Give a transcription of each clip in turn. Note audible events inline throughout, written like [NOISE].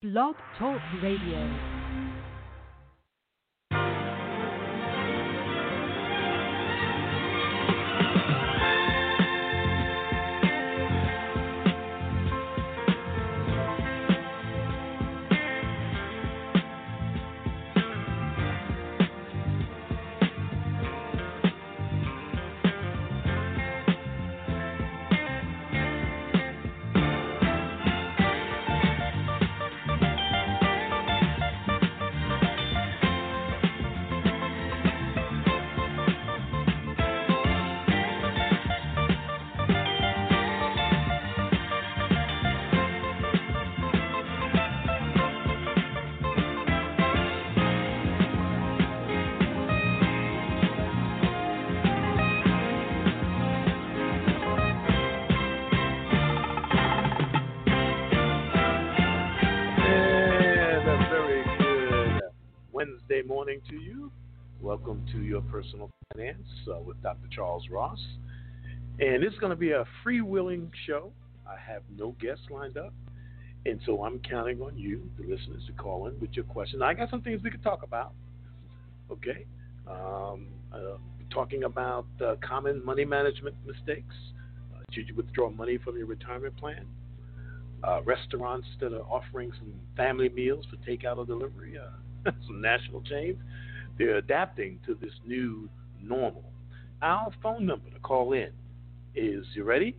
Blog Talk Radio. Welcome to your personal finance uh, with Dr. Charles Ross. And it's going to be a freewheeling show. I have no guests lined up. And so I'm counting on you, the listeners, to call in with your questions. I got some things we could talk about. Okay. Um, uh, talking about uh, common money management mistakes. Uh, should you withdraw money from your retirement plan? Uh, restaurants that are offering some family meals for takeout or delivery. Uh, [LAUGHS] some national chains, they're adapting to this new normal. Our phone number to call in is, you ready?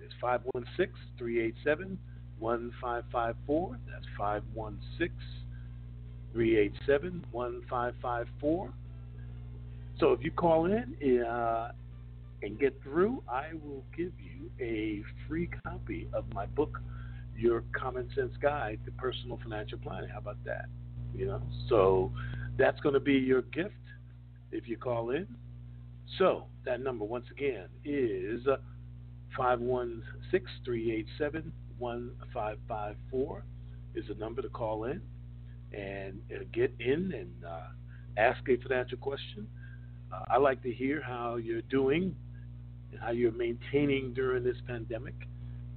It's 516 387 1554. That's 516 387 1554. So if you call in uh, and get through, I will give you a free copy of my book, Your Common Sense Guide to Personal Financial Planning. How about that? You know, so that's going to be your gift if you call in. So that number once again is five one six three eight seven one five five four is the number to call in and uh, get in and uh, ask a financial question. Uh, I like to hear how you're doing and how you're maintaining during this pandemic,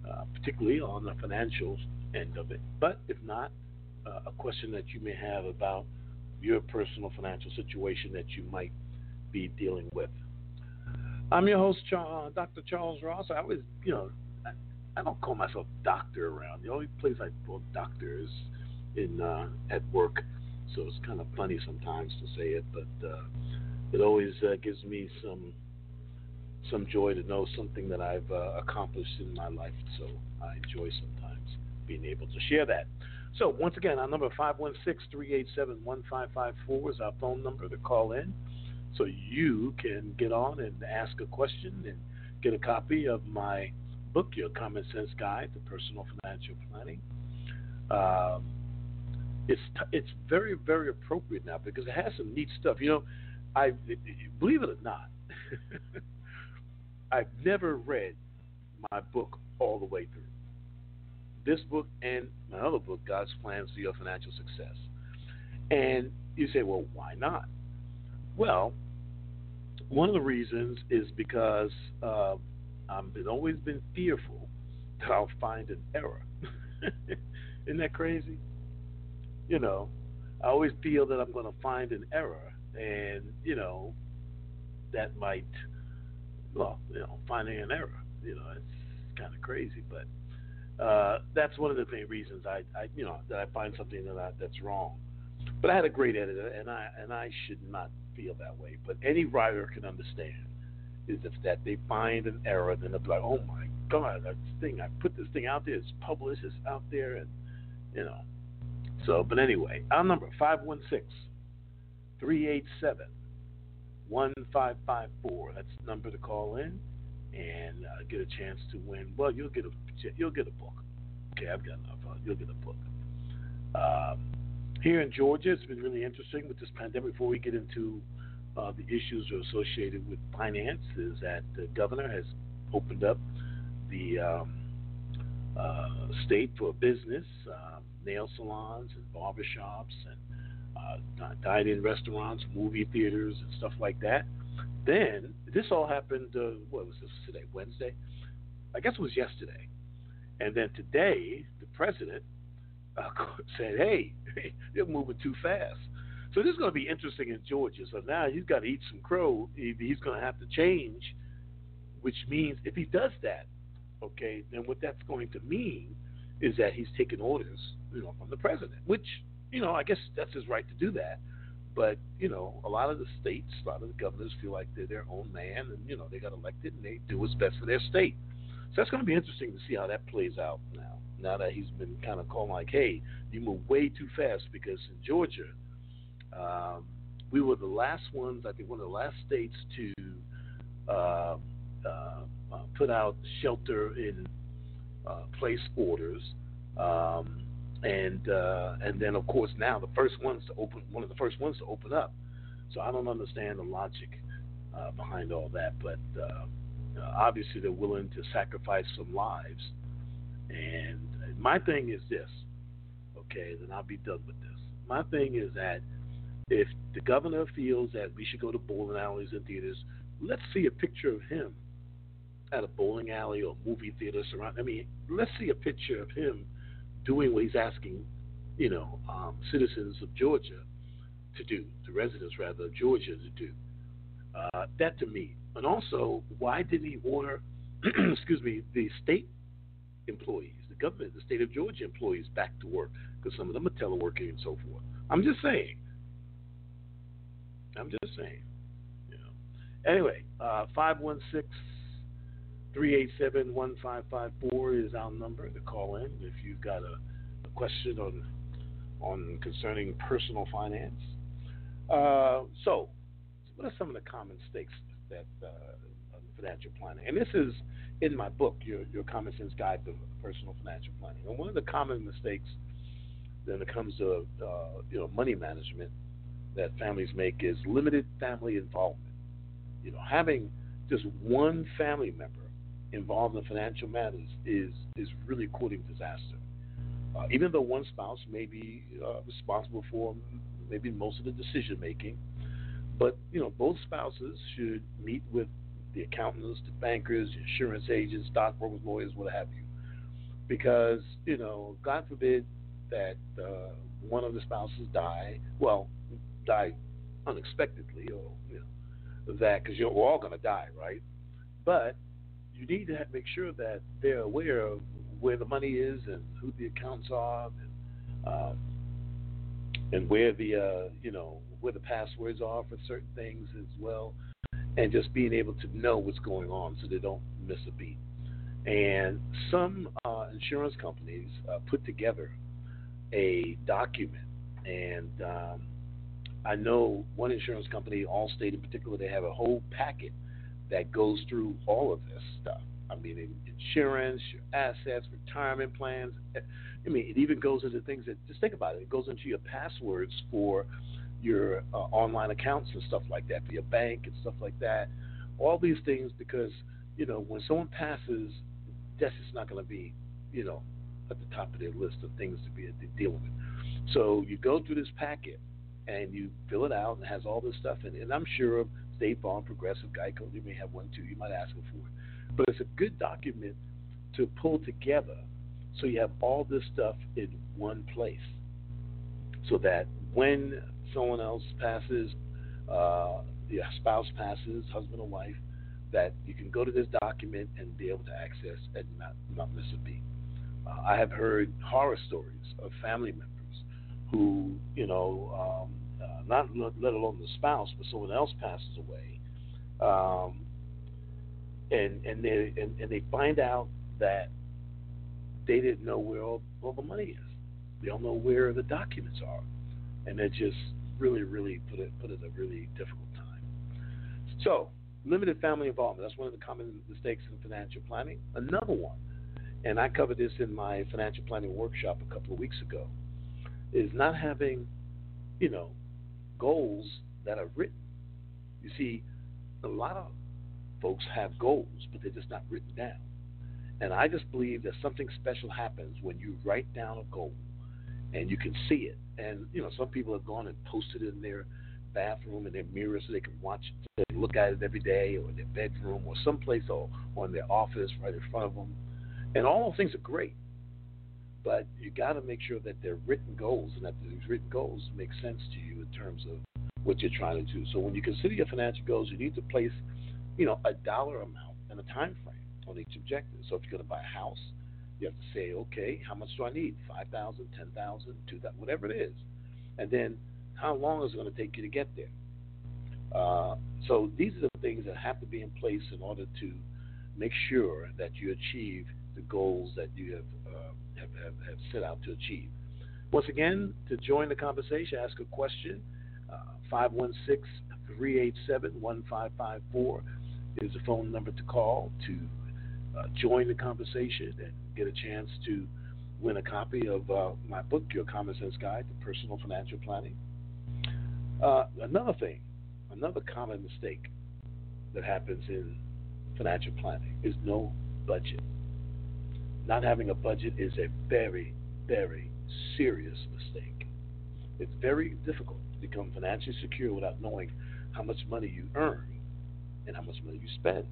uh, particularly on the financial end of it. But if not, uh, a question that you may have about your personal financial situation that you might be dealing with. I'm your host, uh, Dr. Charles Ross. I always, you know, I, I, don't call myself doctor around. The only place I call doctor is in uh, at work, so it's kind of funny sometimes to say it, but uh, it always uh, gives me some some joy to know something that I've uh, accomplished in my life. So I enjoy sometimes being able to share that. So, once again, our number 516 387 1554 is our phone number to call in. So you can get on and ask a question and get a copy of my book, Your Common Sense Guide to Personal Financial Planning. Um, it's it's very very appropriate now because it has some neat stuff. You know, I believe it or not, [LAUGHS] I've never read my book all the way through this book and my other book, God's Plans for Your Financial Success. And you say, well, why not? Well, one of the reasons is because uh, I've been, always been fearful that I'll find an error. [LAUGHS] Isn't that crazy? You know, I always feel that I'm going to find an error, and you know, that might, well, you know, finding an error. You know, it's kind of crazy, but uh, that's one of the main reasons I, I, you know, that I find something that I, that's wrong. But I had a great editor, and I and I should not feel that way. But any writer can understand is if that they find an error, then they'll be like, "Oh my God, that thing I put this thing out there, it's published, it's out there," and you know. So, but anyway, our number 516 387 1554. That's the number to call in and uh, get a chance to win. Well, you'll get a you'll get a book. Okay, I've got enough. Uh, you'll get a book. Um, here in Georgia, it's been really interesting with this pandemic. Before we get into uh, the issues associated with finance, is that the governor has opened up the um, uh, state for business, uh, nail salons and barbershops and uh, dine-in restaurants, movie theaters, and stuff like that. Then this all happened. Uh, what was this today? Wednesday? I guess it was yesterday. And then today, the president uh, [LAUGHS] said, "Hey, [LAUGHS] you're moving too fast." So this is going to be interesting in Georgia. So now he's got to eat some crow. He's going to have to change, which means if he does that, okay, then what that's going to mean is that he's taking orders, you know, from the president, which you know I guess that's his right to do that. But you know, a lot of the states, a lot of the governors feel like they're their own man, and you know they got elected and they do what's best for their state. So that's going to be interesting to see how that plays out now. Now that he's been kind of calling like, "Hey, you move way too fast," because in Georgia, um, we were the last ones, I think, one of the last states to uh, uh, put out shelter in uh, place orders. Um, and uh, and then of course now the first ones to open one of the first ones to open up. So I don't understand the logic uh, behind all that, but uh, uh obviously they're willing to sacrifice some lives. And my thing is this, okay? Then I'll be done with this. My thing is that if the governor feels that we should go to bowling alleys and theaters, let's see a picture of him at a bowling alley or movie theater surround. I mean, let's see a picture of him doing what he's asking, you know, um, citizens of Georgia to do, the residents rather of Georgia to do. Uh, that to me. And also, why didn't he order, [CLEARS THROAT] excuse me, the state employees, the government, the state of Georgia employees back to work? Because some of them are teleworking and so forth. I'm just saying. I'm just saying. Anyway, uh, 516 387 1554 is our number to call in if you've got a, a question on on concerning personal finance. Uh, so, what are some of the common mistakes that uh, financial planning? And this is in my book, your your Common Sense Guide to Personal Financial Planning. And one of the common mistakes when it comes to uh, you know money management that families make is limited family involvement. You know, having just one family member involved in financial matters is is really courting disaster. Uh, even though one spouse may be uh, responsible for maybe most of the decision making, but you know both spouses should meet with the accountants, the bankers, insurance agents, stockbrokers, lawyers, what have you, because you know God forbid that uh, one of the spouses die. Well, die unexpectedly, or you know that because you're all going to die, right? But you need to make sure that they're aware of where the money is and who the accounts are, and, um, and where the uh, you know where the passwords are for certain things as well, and just being able to know what's going on so they don't miss a beat. And some uh, insurance companies uh, put together a document, and um, I know one insurance company, Allstate in particular, they have a whole packet that goes through all of this stuff. I mean, insurance, your assets, retirement plans. I mean, it even goes into things that just think about it. It goes into your passwords for your uh, online accounts and stuff like that, for your bank and stuff like that. All these things because you know when someone passes, death is not going to be you know at the top of their list of things to be dealing with. So you go through this packet and you fill it out and it has all this stuff in it. And I'm sure State Farm, Progressive, Geico, they may have one too. You might ask them for it. But it's a good document to pull together so you have all this stuff in one place. So that when someone else passes, uh, your spouse passes, husband or wife, that you can go to this document and be able to access and not, not miss a beat. Uh, I have heard horror stories of family members who, you know, um, uh, not let alone the spouse, but someone else passes away, um, and and they and, and they find out that they didn't know where all, all the money is. They don't know where the documents are, and it just really, really put it put it a really difficult time. So limited family involvement. That's one of the common mistakes in financial planning. Another one, and I covered this in my financial planning workshop a couple of weeks ago, is not having, you know, goals that are written. You see, a lot of folks have goals, but they're just not written down. And I just believe that something special happens when you write down a goal and you can see it. And, you know, some people have gone and posted it in their bathroom and their mirror so they can watch it, look at it every day or in their bedroom or someplace or, or in their office right in front of them. And all those things are great. But you got to make sure that they're written goals and that these written goals make sense to you in terms of what you're trying to do. So when you consider your financial goals, you need to place, you know, a dollar amount and a time frame on each objective. So if you're going to buy a house, you have to say, okay, how much do I need? Five thousand, ten thousand, two thousand, whatever it is, and then how long is it going to take you to get there? Uh, so these are the things that have to be in place in order to make sure that you achieve the goals that you have, uh, have, have, have, set out to achieve. Once again, to join the conversation, ask a question. Uh, 516 387 1554 is the phone number to call to uh, join the conversation and get a chance to win a copy of uh, my book, Your Common Sense Guide to Personal Financial Planning. Uh, another thing, another common mistake that happens in financial planning is no budget. Not having a budget is a very, very serious mistake. It's very difficult to become financially secure without knowing how much money you earn and how much money you spend.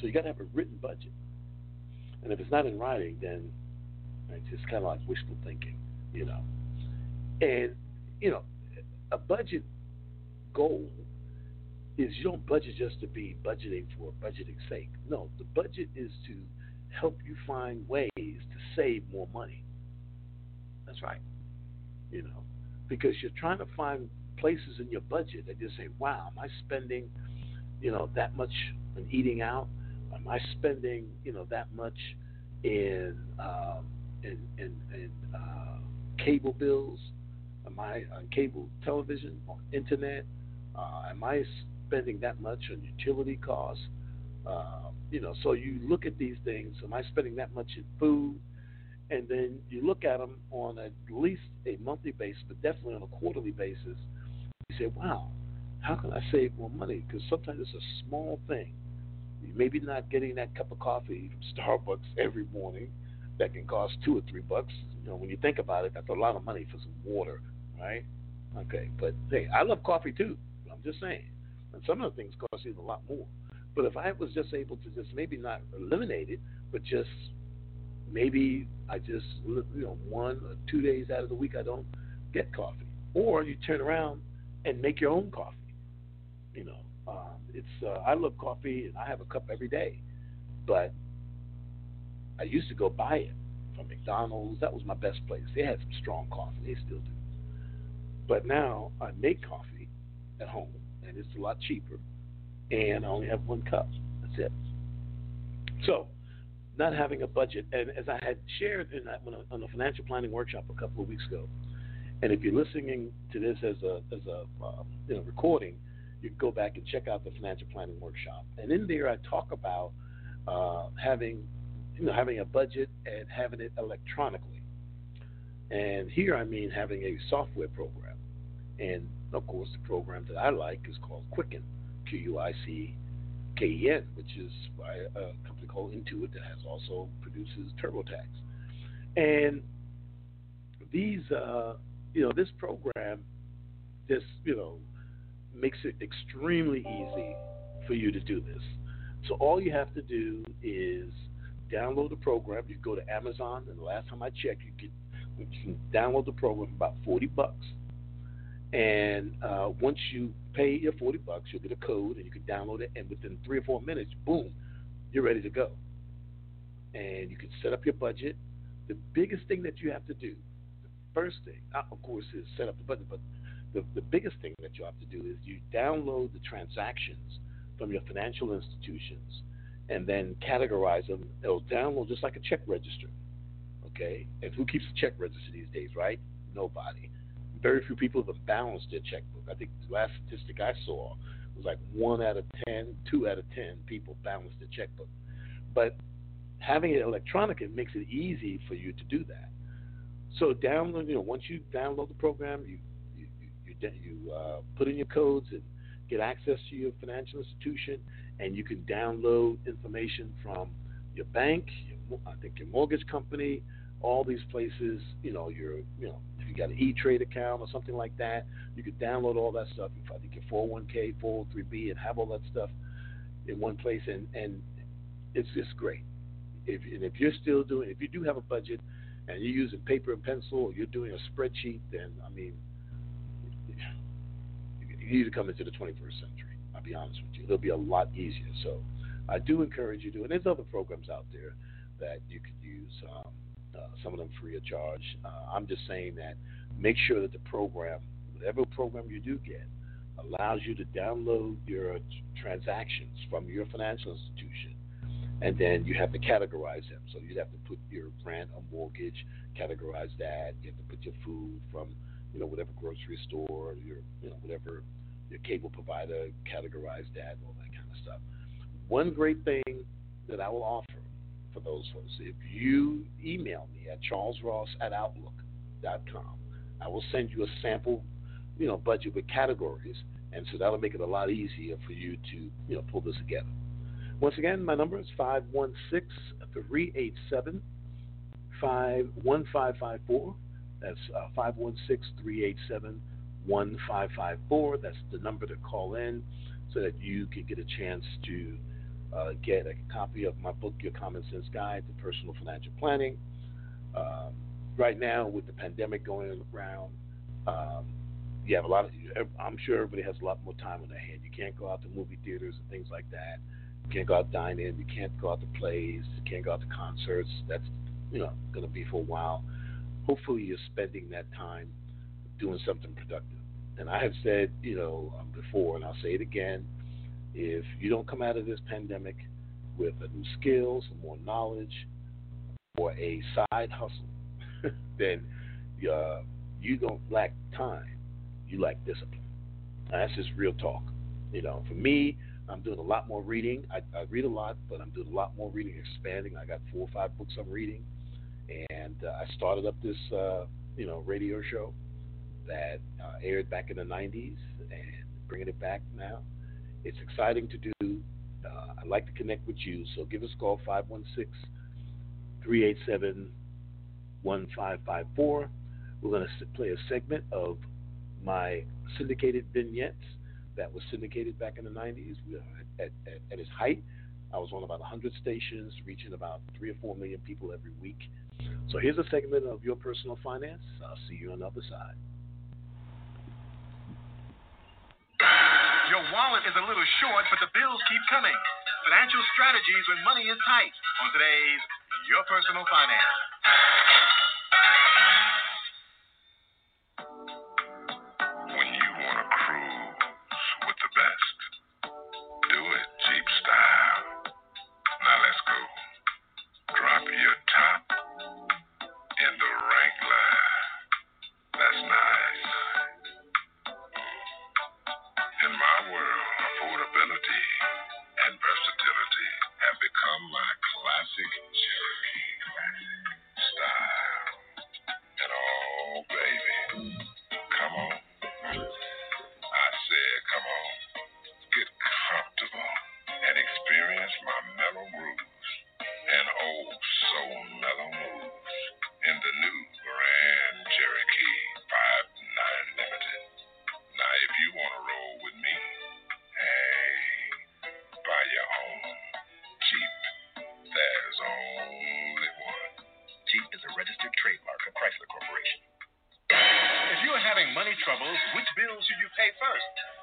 So you got to have a written budget. And if it's not in writing, then it's just kind of like wishful thinking, you know. And, you know, a budget goal is you don't budget just to be budgeting for budgeting's sake. No, the budget is to help you find ways to save more money. That's right. You know, because you're trying to find places in your budget that you say, wow, am I spending, you know, that much on eating out? Am I spending, you know, that much in um, in in, in uh, cable bills? Am I on cable television, on internet? Uh, am I spending that much on utility costs? Uh, you know, so you look at these things. Am I spending that much in food? And then you look at them on at least a monthly basis, but definitely on a quarterly basis. You say, "Wow, how can I save more money?" Because sometimes it's a small thing. Maybe not getting that cup of coffee from Starbucks every morning that can cost two or three bucks. You know, when you think about it, that's a lot of money for some water, right? Okay, but hey, I love coffee too. I'm just saying, and some of the things cost even a lot more. But if I was just able to just maybe not eliminate it, but just maybe I just you know one or two days out of the week I don't get coffee, or you turn around and make your own coffee. You know, um, it's uh, I love coffee and I have a cup every day, but I used to go buy it from McDonald's. That was my best place. They had some strong coffee. They still do. But now I make coffee at home, and it's a lot cheaper and I only have one cup. That's it. So, not having a budget, and as I had shared in that on a financial planning workshop a couple of weeks ago, and if you're listening to this as a as a uh, you know, recording, you can go back and check out the financial planning workshop. And in there, I talk about uh, having you know having a budget and having it electronically. And here I mean having a software program. And of course, the program that I like is called Quicken. Q U I C K E N, which is by a company called Intuit that has also produces TurboTax. And these, uh, you know, this program, this, you know, makes it extremely easy for you to do this. So all you have to do is download the program. You go to Amazon, and the last time I checked, you can you can download the program about forty bucks. And uh, once you pay your 40 bucks, you'll get a code and you can download it. And within three or four minutes, boom, you're ready to go. And you can set up your budget. The biggest thing that you have to do, the first thing, uh, of course, is set up the budget, but the, the biggest thing that you have to do is you download the transactions from your financial institutions and then categorize them. It'll download just like a check register. Okay? And who keeps a check register these days, right? Nobody very few people have balanced their checkbook. I think the last statistic I saw was like one out of ten, two out of ten people balance their checkbook. But having it electronic, it makes it easy for you to do that. So download, you know, once you download the program, you you you, you uh, put in your codes and get access to your financial institution, and you can download information from your bank, your, I think your mortgage company, all these places. You know, your you know if you got an E-Trade account or something like that, you could download all that stuff. If I think your 401k, 403b, and have all that stuff in one place, and and it's just great. If and if you're still doing, if you do have a budget, and you're using paper and pencil, or you're doing a spreadsheet, then I mean, you need to come into the 21st century. I'll be honest with you; it'll be a lot easier. So, I do encourage you to. And there's other programs out there that you could use. Um, uh, some of them free of charge. Uh, I'm just saying that make sure that the program, whatever program you do get, allows you to download your transactions from your financial institution and then you have to categorize them. So you'd have to put your rent or mortgage, categorize that. You have to put your food from, you know, whatever grocery store, your, you know, whatever your cable provider, categorize that, all that kind of stuff. One great thing that I will offer for those folks, if you email me at charlesross at outlook.com, I will send you a sample, you know, budget with categories, and so that'll make it a lot easier for you to, you know, pull this together. Once again, my number is 516 387 1554. That's uh, 516 387 1554. That's the number to call in so that you can get a chance to uh, get a copy of my book, Your Common Sense Guide to Personal Financial Planning. Um, right now, with the pandemic going around, um, you have a lot of. I'm sure everybody has a lot more time on their hand. You can't go out to movie theaters and things like that. You can't go out dining. You can't go out to plays. You can't go out to concerts. That's you know going to be for a while. Hopefully, you're spending that time doing something productive. And I have said, you know, um, before, and I'll say it again: if you don't come out of this pandemic with a new skill, some more knowledge, or a side hustle, [LAUGHS] then uh, you don't lack time. You lack discipline. Now, that's just real talk. You know, for me, I'm doing a lot more reading. I, I, read a lot, but I'm doing a lot more reading, expanding. I got four or five books I'm reading, and uh, I started up this, uh, you know, radio show that uh, aired back in the '90s, and bringing it back now. It's exciting to do. Uh, I'd like to connect with you, so give us a call 516 387 1554. We're going to play a segment of my syndicated vignettes that was syndicated back in the 90s. At, at, at its height, I was on about 100 stations, reaching about three or four million people every week. So here's a segment of your personal finance. I'll see you on the other side. Wallet is a little short, but the bills keep coming. Financial strategies when money is tight on today's Your Personal Finance.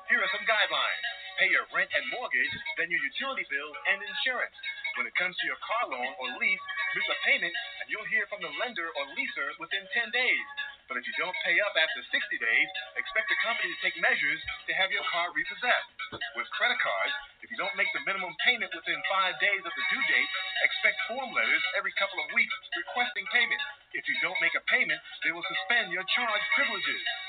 Here are some guidelines. Pay your rent and mortgage, then your utility bill and insurance. When it comes to your car loan or lease, miss a payment and you'll hear from the lender or leaser within 10 days. But if you don't pay up after 60 days, expect the company to take measures to have your car repossessed. With credit cards, if you don't make the minimum payment within five days of the due date, expect form letters every couple of weeks requesting payment. If you don't make a payment, they will suspend your charge privileges.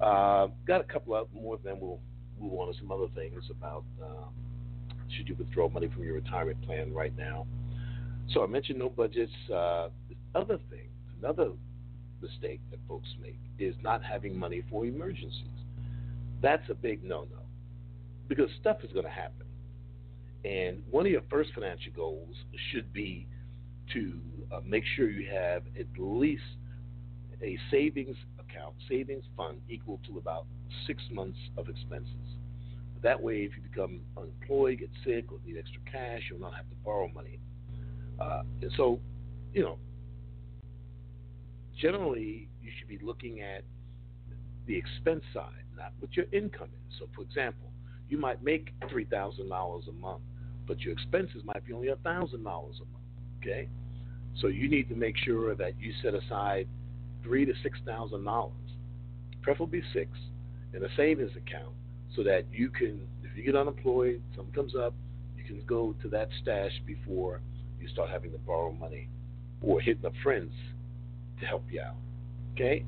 Uh, got a couple of more, then we'll move on to some other things about uh, should you withdraw money from your retirement plan right now. So I mentioned no budgets. Uh, other thing another mistake that folks make is not having money for emergencies. That's a big no-no because stuff is going to happen. And one of your first financial goals should be to uh, make sure you have at least a savings account, savings fund equal to about six months of expenses. That way, if you become unemployed, get sick, or need extra cash, you'll not have to borrow money. Uh, and so, you know, generally you should be looking at the expense side, not what your income is. So, for example, you might make three thousand dollars a month, but your expenses might be only a thousand dollars a month. Okay, so you need to make sure that you set aside three to six thousand dollars, preferably six, in a savings account, so that you can, if you get unemployed, something comes up, you can go to that stash before you start having to borrow money or hitting up friends to help you out. Okay?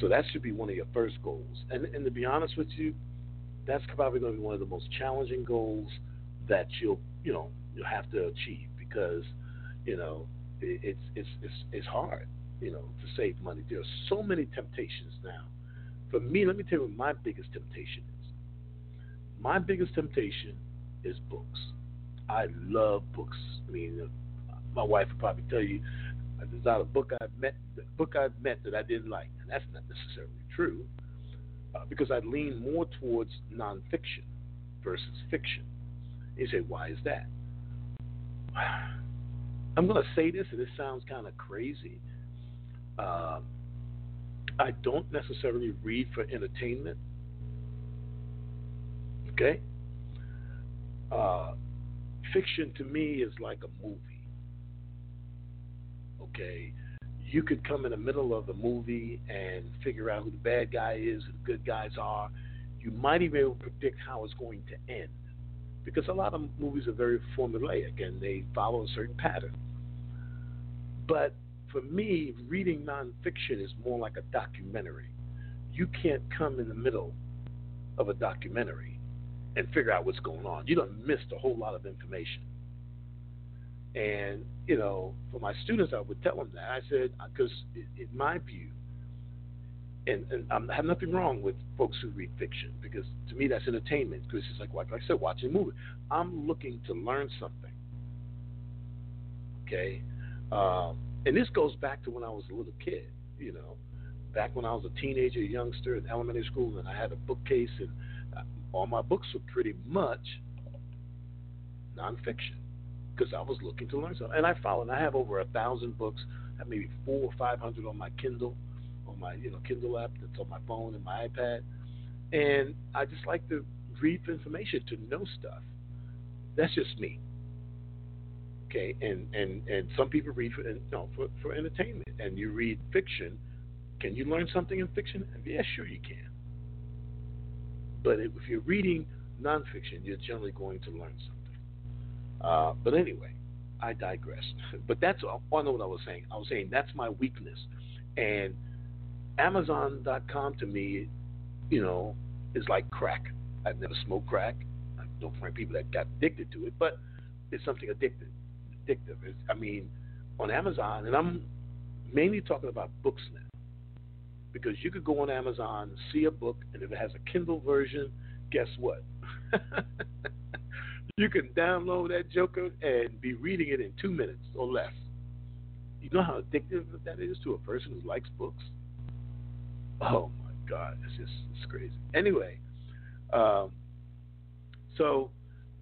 So that should be one of your first goals. And, and to be honest with you, that's probably going to be one of the most challenging goals that you'll, you know, you'll have to achieve because, you know, it, it's, it's, it's, it's hard, you know, to save money. There are so many temptations now. For me, let me tell you what my biggest temptation is. My biggest temptation is books. I love books. I mean, my wife would probably tell you there's not a book I've met book I've met that I didn't like, and that's not necessarily true, uh, because I lean more towards nonfiction versus fiction. You say, why is that? [SIGHS] I'm going to say this, and this sounds kind of crazy. Uh, I don't necessarily read for entertainment. Okay? Uh, fiction to me is like a movie okay, you could come in the middle of the movie and figure out who the bad guy is, who the good guys are. You might even predict how it's going to end. Because a lot of movies are very formulaic and they follow a certain pattern. But for me, reading nonfiction is more like a documentary. You can't come in the middle of a documentary and figure out what's going on. You don't miss a whole lot of information. And, you know, for my students, I would tell them that. I said, because in my view, and, and I have nothing wrong with folks who read fiction because to me that's entertainment. Because it's like, like I said, watching a movie. I'm looking to learn something. Okay, um, and this goes back to when I was a little kid. You know, back when I was a teenager, youngster in elementary school, and I had a bookcase, and uh, all my books were pretty much nonfiction because I was looking to learn something. And I follow, and I have over a thousand books. I have maybe four or five hundred on my Kindle, on my you know Kindle app that's on my phone and my iPad. And I just like to read for information to know stuff. That's just me. Okay, and and and some people read for no for for entertainment, and you read fiction. Can you learn something in fiction? Yeah, sure you can. But if you're reading nonfiction, you're generally going to learn something. Uh, but anyway, I digress. [LAUGHS] But that's all I know what I was saying. I was saying that's my weakness. And Amazon.com to me, you know, is like crack. I've never smoked crack. I don't know plenty people that got addicted to it, but it's something addictive. Addictive. It's, I mean, on Amazon, and I'm mainly talking about books now, because you could go on Amazon, see a book, and if it has a Kindle version, guess what? [LAUGHS] You can download that Joker and be reading it in two minutes or less. You know how addictive that is to a person who likes books? Oh my God, it's just it's crazy. Anyway, um, so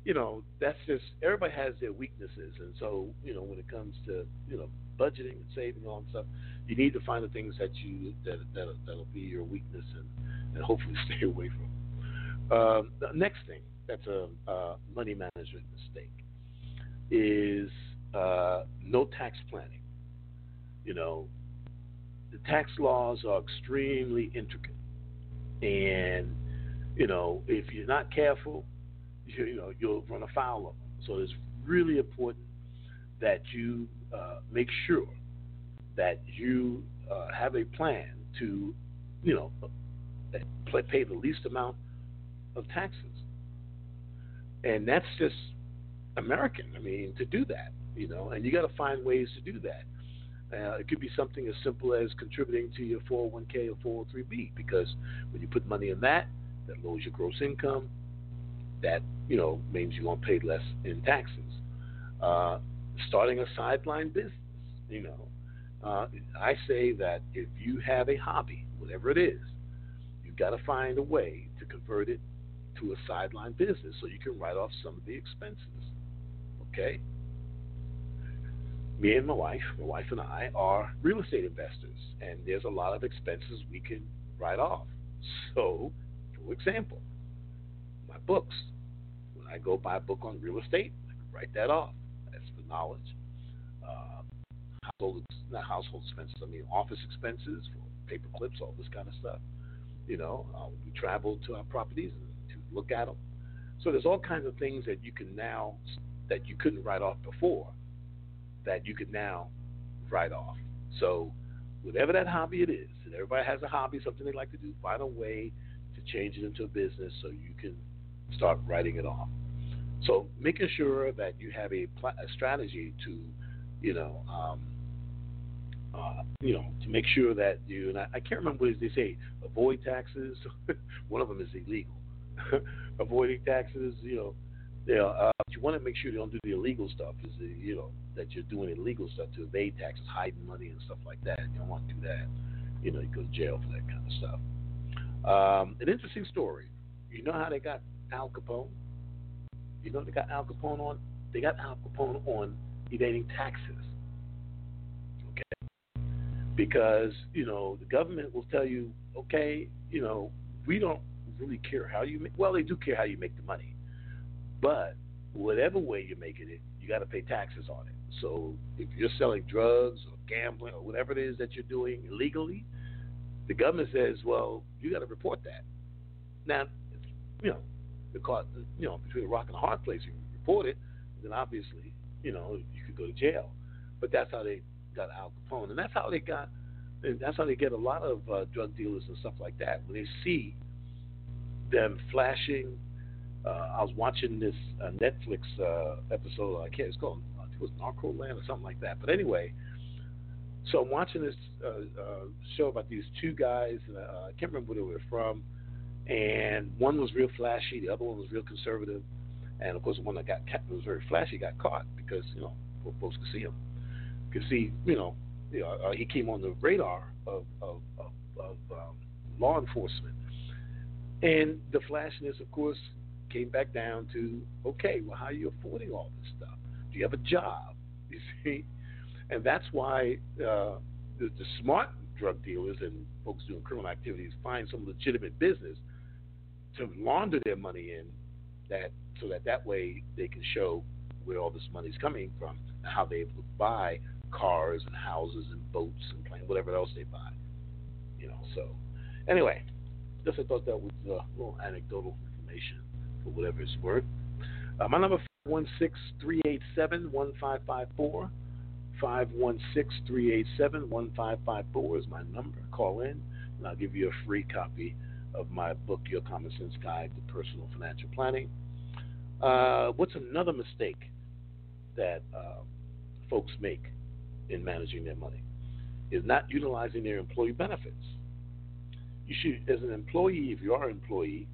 you know that's just everybody has their weaknesses, and so you know when it comes to you know budgeting and saving all that stuff, you need to find the things that you that that that'll be your weakness and and hopefully [LAUGHS] stay away from. Um, the next thing that's a, a money management mistake is uh, no tax planning. You know, the tax laws are extremely intricate, and you know if you're not careful, you, you know you'll run afoul of them. So it's really important that you uh, make sure that you uh, have a plan to, you know, pay the least amount of taxes and that's just American. I mean, to do that, you know, and you got to find ways to do that. Uh, it could be something as simple as contributing to your 401k or 403b because when you put money in that, that lowers your gross income. That you know means you're gonna pay less in taxes. Uh, starting a sideline business, you know, uh, I say that if you have a hobby, whatever it is, you've got to find a way to convert it to a sideline business so you can write off some of the expenses. Okay? Me and my wife, my wife and I, are real estate investors, and there's a lot of expenses we can write off. So, for example, books. When I go buy a book on real estate, I can write that off. That's the knowledge. Uh, household, not household expenses, I mean office expenses for paper clips, all this kind of stuff. You know, uh, we travel to our properties to look at them. So there's all kinds of things that you can now that you couldn't write off before that you could now write off. So whatever that hobby it is, and everybody has a hobby, something they like to do, find a way to change it into a business so you can start writing it off. So making sure that you have a, pl- a strategy to, you know, um, uh, you know, to make sure that you, and I, I can't remember what they say, avoid taxes. [LAUGHS] One of them is illegal. [LAUGHS] Avoiding taxes, you know, you uh, you want to make sure you don't do the illegal stuff. Is the, you know that you're doing illegal stuff to evade taxes, hiding money and stuff like that. You don't want to do that. You know, you go to jail for that kind of stuff. Um, an interesting story. You know how they got Al Capone? You know they got Al Capone on? They got Al Capone on evading taxes. Okay. Because, you know, the government will tell you, okay, you know, we don't really care how you make well, they do care how you make the money. But whatever way you're making it, you gotta pay taxes on it. So if you're selling drugs or gambling or whatever it is that you're doing illegally, the government says, well, you got to report that. Now, you know, because you know between a rock and a hard place, you report it, then obviously, you know, you could go to jail. But that's how they got Al Capone, and that's how they got. And that's how they get a lot of uh, drug dealers and stuff like that. When they see them flashing, uh, I was watching this uh, Netflix uh, episode. I can't. It's called. It was Narco Land or something like that. But anyway, so I'm watching this uh, uh, show about these two guys. Uh, I can't remember where they were from, and one was real flashy, the other one was real conservative, and of course the one that got was very flashy got caught because you know folks could see him, could see you know, you know uh, he came on the radar of of, of, of um, law enforcement, and the flashiness, of course, came back down to okay, well, how are you affording all this stuff? Do you have a job? [LAUGHS] You see and that's why uh, the, the smart drug dealers and folks doing criminal activities find some legitimate business to launder their money in that so that that way they can show where all this money is coming from and how they're able to buy cars and houses and boats and planes, whatever else they buy. You know, so anyway, just I thought that was a little anecdotal information for whatever it's worth. Uh, my number one six three eight seven one five five four. 516-387-1554 is my number. Call in, and I'll give you a free copy of my book, Your Common Sense Guide to Personal Financial Planning. Uh, what's another mistake that uh, folks make in managing their money? Is not utilizing their employee benefits. You should, as an employee, if you are an employee,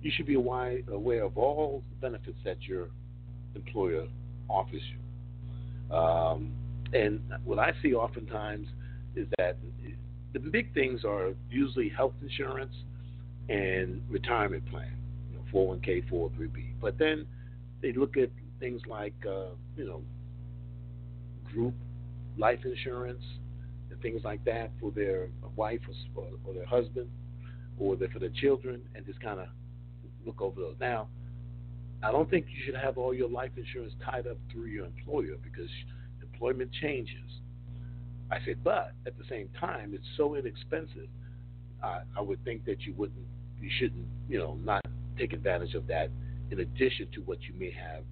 you should be aware of all the benefits that your employer offers you. Um, and what I see oftentimes is that the big things are usually health insurance and retirement plan, you know, 401k, 403b. But then they look at things like, uh, you know, group life insurance and things like that for their wife or, or their husband or for their children and just kind of look over those. Now, I don't think you should have all your life insurance tied up through your employer because employment changes. I said, but at the same time, it's so inexpensive. I, I would think that you wouldn't, you shouldn't, you know, not take advantage of that in addition to what you may have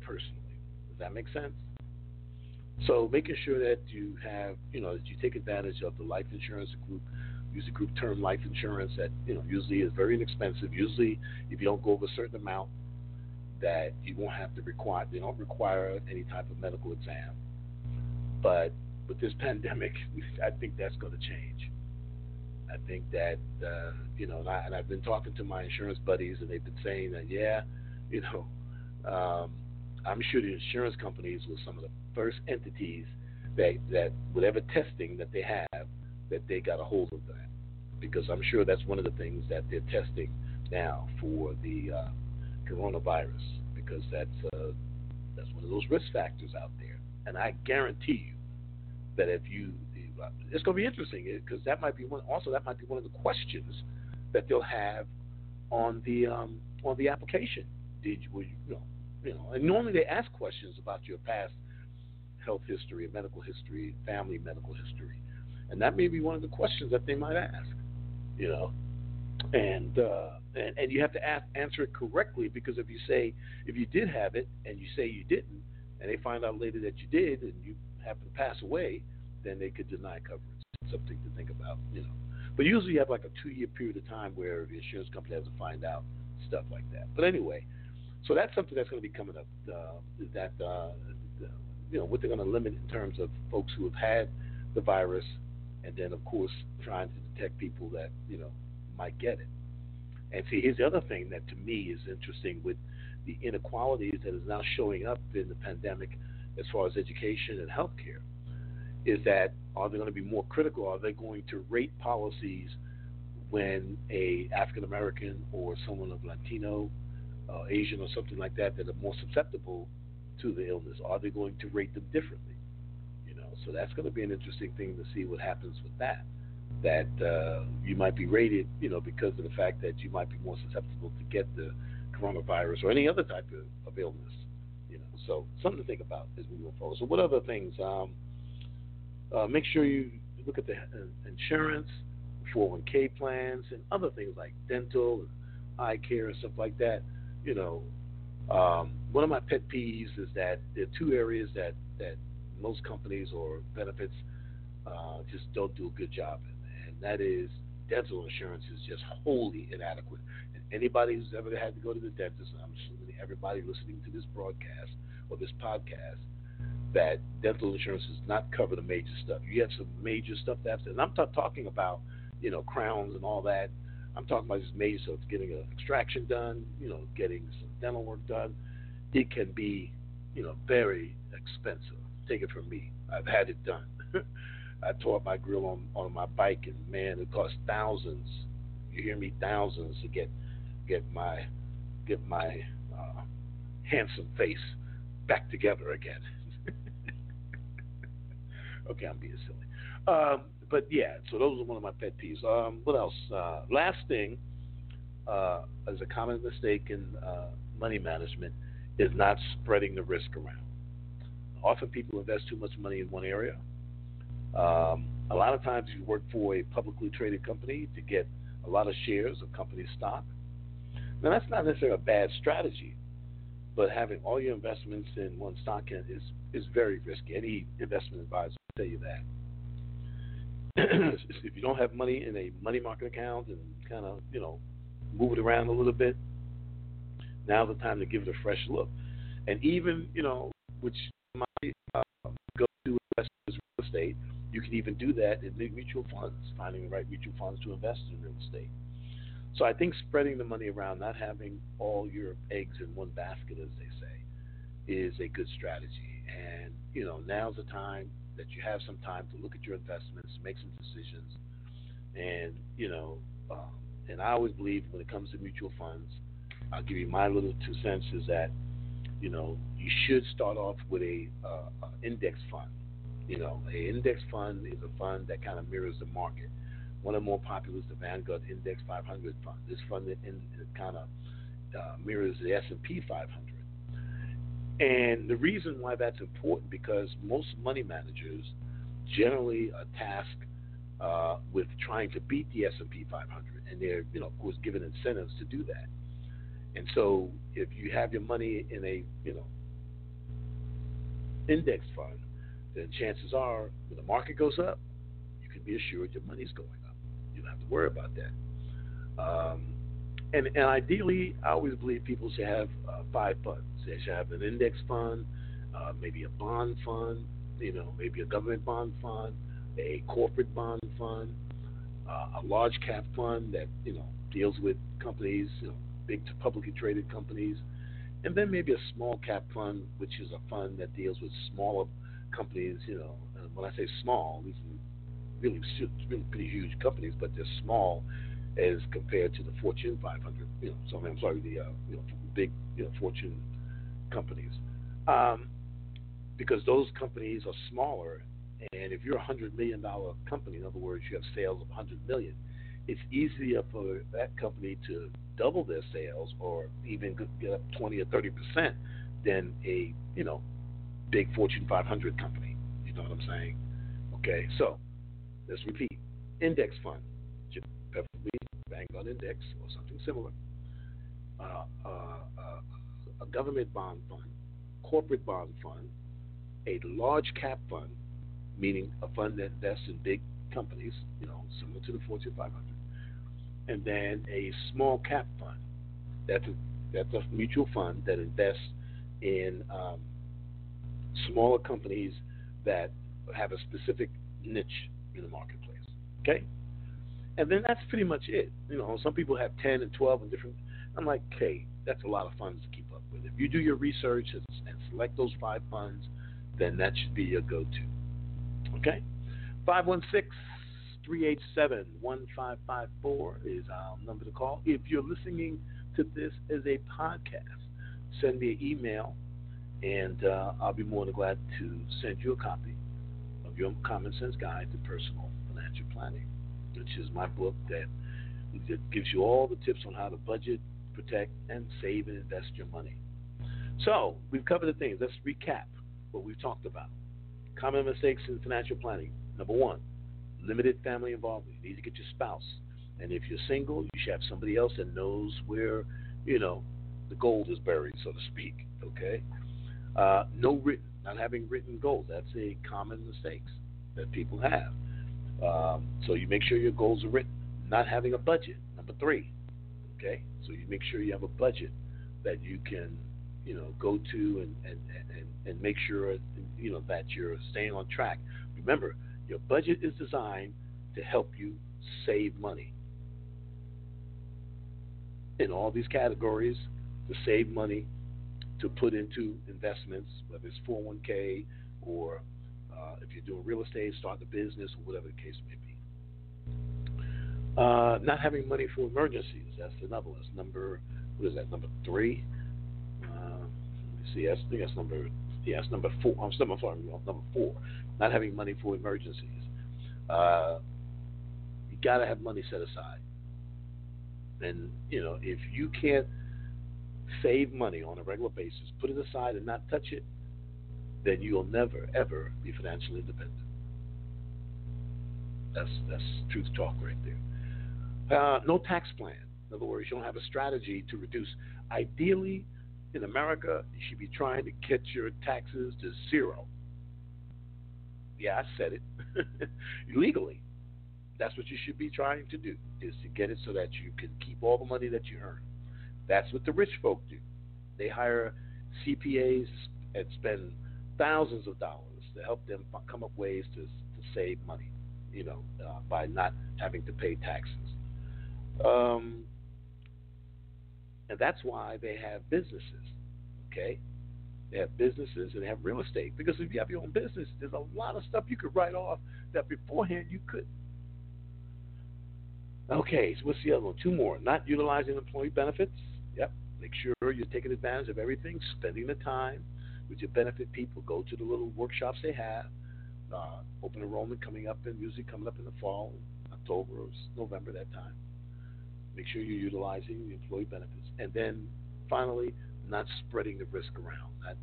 personally. Does that make sense? So making sure that you have, you know, that you take advantage of the life insurance group, use the group term life insurance that, you know, usually is very inexpensive. Usually, if you don't go over a certain amount, that you won't have to require, they don't require any type of medical exam but with this [LAUGHS] pandemic, I think that's going to change. I think that uh, you know, and, I, and I've been talking to my insurance buddies, and they've been saying that yeah, you know, um, I'm sure the insurance companies were some of the first entities that that whatever testing that they have, that they got a hold of that, because I'm sure that's one of the things that they're testing now for the uh, coronavirus, because that's uh, that's one of those risk factors out there, and I guarantee you that if you it's going to be interesting because that might be one. Also, that might be one of the questions that they'll have on the um, on the application. Did you, you, you know, you know, and normally they ask questions about your past health history, medical history, family medical history, and that may be one of the questions that they might ask. You know, and uh, and, and you have to ask, answer it correctly because if you say if you did have it and you say you didn't, and they find out later that you did and you happen to pass away, then they could deny coverage. Something to think about, you know. But usually you have like a two-year period of time where the insurance company has to find out stuff like that. But anyway, so that's something that's going to be coming up. Uh, that uh, you know what they're going to limit in terms of folks who have had the virus, and then of course trying to detect people that you know might get it. And see, here's the other thing that to me is interesting with the inequalities that is now showing up in the pandemic as far as education and healthcare is that are they going to be more critical? Are they going to rate policies when a African American or someone of Latino, uh, Asian, or something like that that are more susceptible to the illness? Are they going to rate them differently? You know, so that's going to be an interesting thing to see what happens with that. That uh, you might be rated, you know, because of the fact that you might be more susceptible to get the coronavirus or any other type of, of illness. You know, so something to think about as we move forward. So, what other things? Um, uh, make sure you look at the uh, insurance, 401k plans, and other things like dental, and eye care, and stuff like that. You know, um, one of my pet peeves is that there are two areas that that most companies or benefits uh, just don't do a good job in, and that is dental insurance is just wholly inadequate. And anybody who's ever had to go to the dentist, I'm assuming everybody listening to this broadcast or this podcast that dental insurance does not cover the major stuff. You have some major stuff that's, and I'm not talking about, you know, crowns and all that. I'm talking about just major stuff, getting an extraction done, you know, getting some dental work done. It can be, you know, very expensive. Take it from me. I've had it done. [LAUGHS] I tore up my grill on, on my bike, and man, it cost thousands. You hear me? Thousands to get get my get my uh, handsome face back together again. Okay, I'm being silly. Um, but yeah, so those are one of my pet peeves. Um, what else? Uh, last thing, uh, as a common mistake in uh, money management, is not spreading the risk around. Often people invest too much money in one area. Um, a lot of times you work for a publicly traded company to get a lot of shares of company stock. Now that's not necessarily a bad strategy, but having all your investments in one stock is is very risky. Any investment advisor will tell you that. [CLEARS THROAT] if you don't have money in a money market account and kind of, you know, move it around a little bit, now's the time to give it a fresh look. And even, you know, which might uh, go to investors in real estate, you can even do that in mutual funds, finding the right mutual funds to invest in real estate. So I think spreading the money around, not having all your eggs in one basket, as they say, is a good strategy. And, you know, now's the time that you have some time to look at your investments, make some decisions, and you know, um, and I always believe when it comes to mutual funds, I'll give you my little two cents is that you know you should start off with a, uh, index fund. You know, a index fund is a fund that kind of mirrors the market. One of the more popular is the Vanguard Index 500 fund. This fund in, in, kind of uh, mirrors the S&P 500. And the reason why that's important because most money managers generally are tasked uh, with trying to beat the S&P 500, and they're, you know, of course, given incentives to do that. And so, if you have your money in a, you know, index fund, then chances are, when the market goes up, you can be assured your money's going up. You don't have to worry about that. Um, and, and ideally, I always believe people should have uh, five funds. They should have an index fund, uh, maybe a bond fund, you know, maybe a government bond fund, a corporate bond fund, uh, a large cap fund that you know deals with companies, you know, big publicly traded companies, and then maybe a small cap fund, which is a fund that deals with smaller companies. You know, and when I say small, these are really, really pretty huge companies, but they're small as compared to the Fortune 500. You know, so I'm sorry, the uh, you know big you know Fortune companies, um, because those companies are smaller. And if you're a hundred million dollar company, in other words, you have sales of 100 million, it's easier for that company to double their sales or even get up 20 or 30 percent than a you know big Fortune 500 company. You know what I'm saying? Okay, so let's repeat: index fund, preferably Vanguard Index or something similar. Uh, uh, uh, a government bond fund, corporate bond fund, a large cap fund, meaning a fund that invests in big companies, you know, similar to the Fortune 500, and then a small cap fund. That's a, that's a mutual fund that invests in um, smaller companies that have a specific niche in the marketplace. Okay? And then that's pretty much it. You know, some people have 10 and 12 and different. I'm like, okay, that's a lot of funds to keep with. If you do your research and, and select those five funds, then that should be your go to. Okay? 516 387 1554 is our number to call. If you're listening to this as a podcast, send me an email and uh, I'll be more than glad to send you a copy of your Common Sense Guide to Personal Financial Planning, which is my book that, that gives you all the tips on how to budget, protect, and save and invest your money. So, we've covered the things. Let's recap what we've talked about. Common mistakes in financial planning. Number one, limited family involvement. You need to get your spouse. And if you're single, you should have somebody else that knows where, you know, the gold is buried, so to speak. Okay? Uh, no written, not having written goals. That's a common mistake that people have. Um, so you make sure your goals are written. Not having a budget, number three. Okay, so you make sure you have a budget that you can, you know, go to and and, and, and make sure you know that you're staying on track. Remember, your budget is designed to help you save money in all these categories to save money to put into investments, whether it's 401k or uh, if you're doing real estate, start a business, or whatever the case may be. Uh, not having money for emergencies, that's another one. That's number, what is that, number three? Uh, let me see, I think that's number, yeah, that's number four. I'm still, sorry, number four. Not having money for emergencies. Uh, you got to have money set aside. And, you know, if you can't save money on a regular basis, put it aside and not touch it, then you'll never ever be financially independent. That's that's truth talk right there. Uh, no tax plan. In other words, you don't have a strategy to reduce. Ideally, in America, you should be trying to get your taxes to zero. Yeah, I said it. [LAUGHS] Legally, that's what you should be trying to do: is to get it so that you can keep all the money that you earn. That's what the rich folk do. They hire CPAs and spend thousands of dollars to help them come up ways to, to save money, you know, uh, by not having to pay taxes. Um, and that's why they have businesses, okay? They have businesses and they have real estate. Because if you have your own business, there's a lot of stuff you could write off that beforehand you couldn't. Okay, so what's the other one? Two more. Not utilizing employee benefits. Yep. Make sure you're taking advantage of everything, spending the time with your benefit people. Go to the little workshops they have. Uh, open enrollment coming up and usually coming up in the fall, October or November that time. Make sure you're utilizing the employee benefits. And then finally, not spreading the risk around, not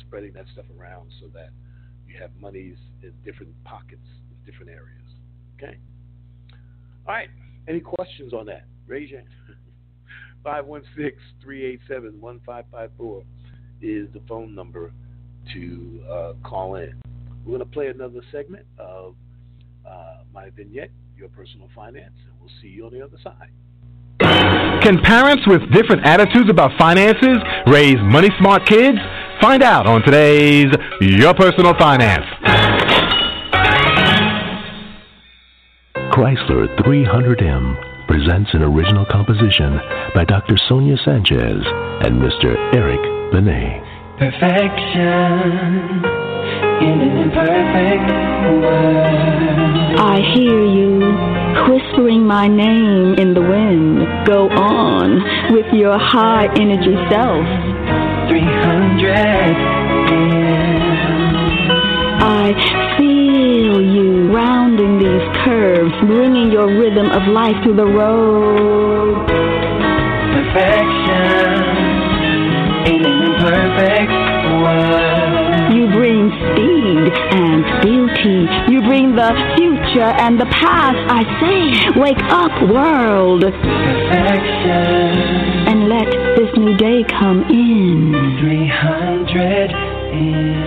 spreading that stuff around so that you have monies in different pockets, in different areas. Okay? All right. Any questions on that? Raise your hand. [LAUGHS] 516 387 1554 is the phone number to uh, call in. We're going to play another segment of uh, my vignette, Your Personal Finance, and we'll see you on the other side. Can parents with different attitudes about finances raise money smart kids? Find out on today's Your Personal Finance. Chrysler 300M presents an original composition by Dr. Sonia Sanchez and Mr. Eric Benet. Perfection. I hear you whispering my name in the wind. Go on with your high energy self. 300 I feel you rounding these curves, bringing your rhythm of life to the road. Perfection in an imperfect world. You bring speed and beauty. You bring the future and the past. I say, wake up, world. Perfection And let this new day come in. 300 in.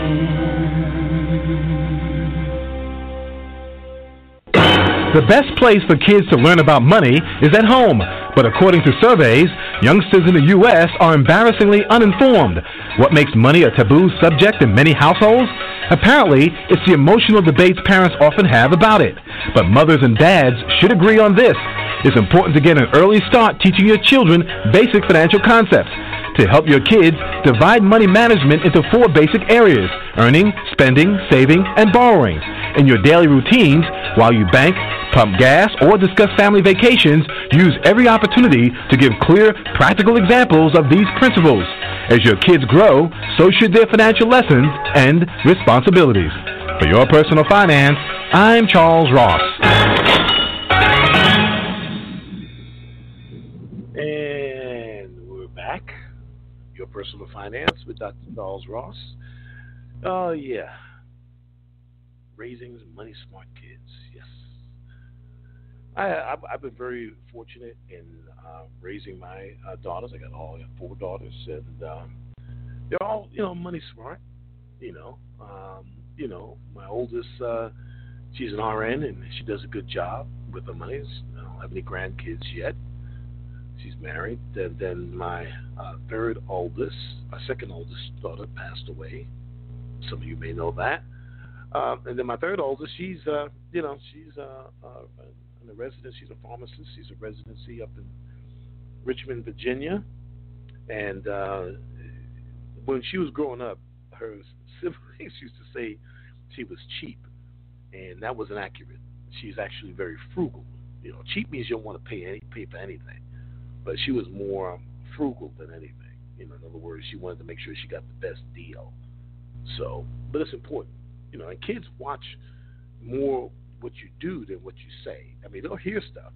The best place for kids to learn about money is at home. But according to surveys, youngsters in the U.S. are embarrassingly uninformed. What makes money a taboo subject in many households? Apparently, it's the emotional debates parents often have about it. But mothers and dads should agree on this. It's important to get an early start teaching your children basic financial concepts. To help your kids, divide money management into four basic areas earning, spending, saving, and borrowing. In your daily routines, while you bank, pump gas, or discuss family vacations, use every opportunity to give clear, practical examples of these principles. As your kids grow, so should their financial lessons and responsibilities. For your personal finance, I'm Charles Ross. And we're back. Your personal finance with Dr. Charles Ross. Oh, yeah. Raising money smart kids. I, I've, been very fortunate in uh, raising my uh, daughters. I got all four daughters, and um, they're all, you know, money smart. You know, um, you know, my oldest, uh, she's an RN, and she does a good job with the money. I don't have any grandkids yet she's married. Then, then my uh, third oldest, my second oldest daughter passed away. Some of you may know that. Um, and then my third oldest, she's, uh, you know, she's uh, uh, a residence. She's a pharmacist. She's a residency up in Richmond, Virginia. And uh, when she was growing up, her siblings [LAUGHS] used to say she was cheap, and that wasn't accurate. She's actually very frugal. You know, cheap means you don't want to pay any pay for anything but she was more frugal than anything. You know, in other words, she wanted to make sure she got the best deal. So, but it's important, you know. And kids watch more what you do than what you say. I mean, they'll hear stuff,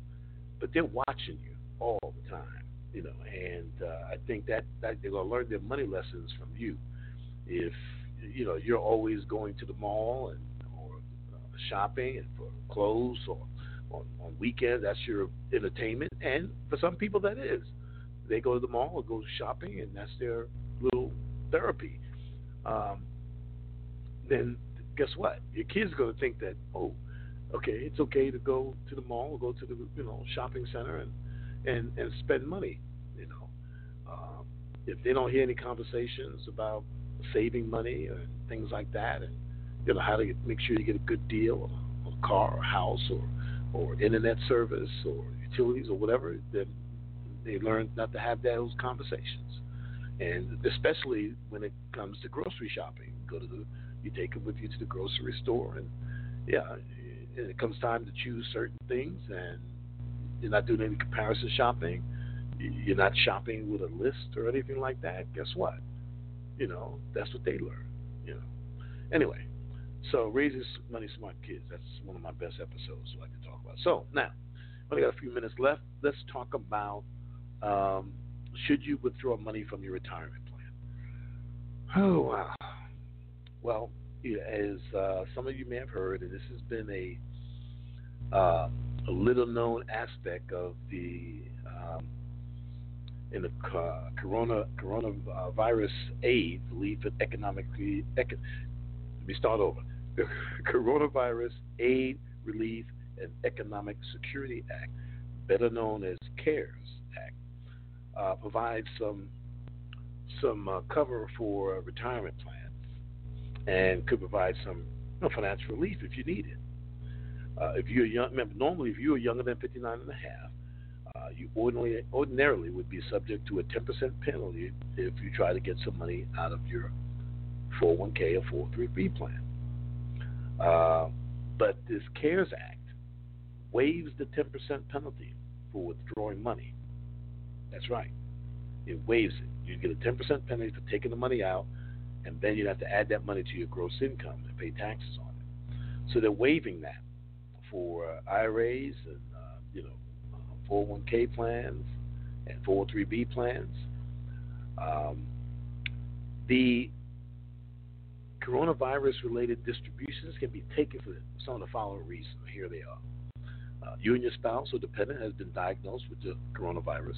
but they're watching you all the time. You know, and uh, I think that, that they're gonna learn their money lessons from you. If you know you're always going to the mall and or uh, shopping and for clothes or on, on weekends. That's your entertainment, and for some people, that is. They go to the mall or go shopping, and that's their little therapy. Um, then guess what? Your kid's going to think that, oh, okay, it's okay to go to the mall or go to the you know shopping center and and and spend money. You know, um, if they don't hear any conversations about saving money or things like that, and you know how to get, make sure you get a good deal on a car or house or or internet service or utilities or whatever, then they learn not to have those conversations. And especially when it comes to grocery shopping, go to the you take them with you to the grocery store, and yeah, it comes time to choose certain things, and you're not doing any comparison shopping. You're not shopping with a list or anything like that. Guess what? You know that's what they learn. You know. Anyway, so raising money smart kids. That's one of my best episodes so I can talk about. So now, only got a few minutes left. Let's talk about um, should you withdraw money from your retirement plan? Oh wow. Well, as uh, some of you may have heard, and this has been a uh, a little known aspect of the um, in the uh, corona coronavirus aid relief and economically. Econ- let me start over the [LAUGHS] Coronavirus Aid, Relief, and Economic Security Act, better known as CARES Act, uh, provides some some uh, cover for retirement plans and could provide some you know, financial relief if you need it. Uh, if you're young, remember, normally if you are younger than 59 and a half, uh, you ordinarily, ordinarily would be subject to a 10% penalty if you try to get some money out of your 401k or 403b plan. Uh, but this CARES Act waives the 10% penalty for withdrawing money. That's right. It waives it. You get a 10% penalty for taking the money out, and then you have to add that money to your gross income and pay taxes on it. So they're waiving that for uh, IRAs and uh, you know 401k plans and 403b plans. Um, the coronavirus-related distributions can be taken for some of the following reasons. Here they are. Uh, you and your spouse or dependent has been diagnosed with the coronavirus.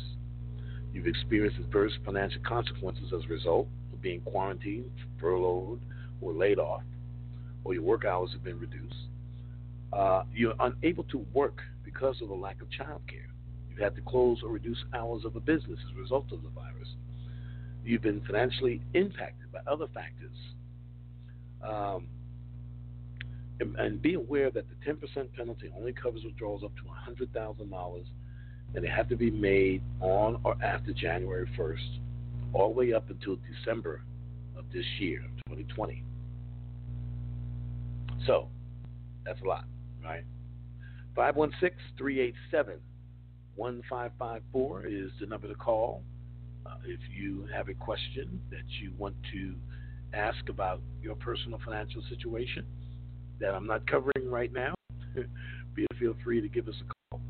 You've experienced adverse financial consequences as a result of being quarantined, furloughed, or laid off, or your work hours have been reduced. Uh, you're unable to work because of the lack of child care. You've had to close or reduce hours of a business as a result of the virus. You've been financially impacted by other factors. Um, and, and, be aware that the 10% penalty only covers withdrawals up to $100,000 and they have to be made on or after January 1st, all the way up until December of this year, 2020. So, that's a lot right? 516 387 1554 is the number to call. Uh, if you have a question that you want to ask about your personal financial situation that I'm not covering right now, [LAUGHS] feel free to give us a call.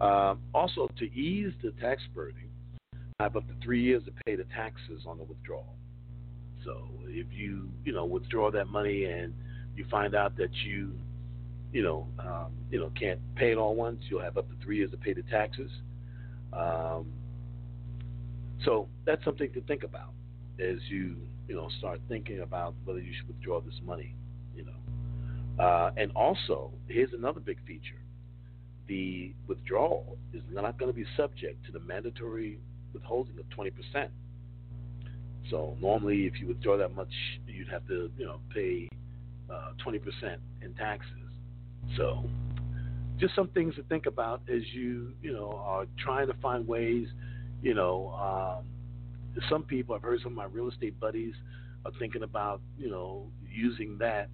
Uh, also, to ease the tax burden, I have up to three years to pay the taxes on the withdrawal. So if you you know withdraw that money and you find out that you you know, um, you know, can't pay it all once. You'll have up to three years to pay the taxes. Um, so that's something to think about as you, you know, start thinking about whether you should withdraw this money. You know, uh, and also here's another big feature: the withdrawal is not going to be subject to the mandatory withholding of 20 percent. So normally, if you withdraw that much, you'd have to, you know, pay uh, 20 percent in taxes. So, just some things to think about as you, you know, are trying to find ways. You know, um, some people I've heard some of my real estate buddies are thinking about, you know, using that.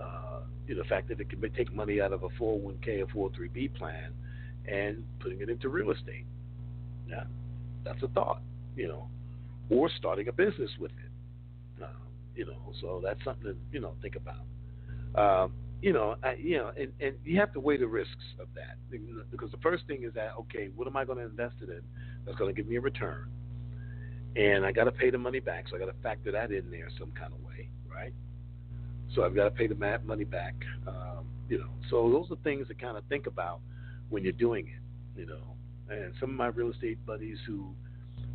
Uh, you know, the fact that it can take money out of a 401k or 403b plan and putting it into real estate. Yeah, that's a thought. You know, or starting a business with it. Uh, you know, so that's something to you know think about. Um, you know, I, you know, and, and you have to weigh the risks of that because the first thing is that okay, what am I going to invest it in that's going to give me a return, and I got to pay the money back, so I got to factor that in there some kind of way, right? So I've got to pay the mat money back, um, you know. So those are things to kind of think about when you're doing it, you know. And some of my real estate buddies who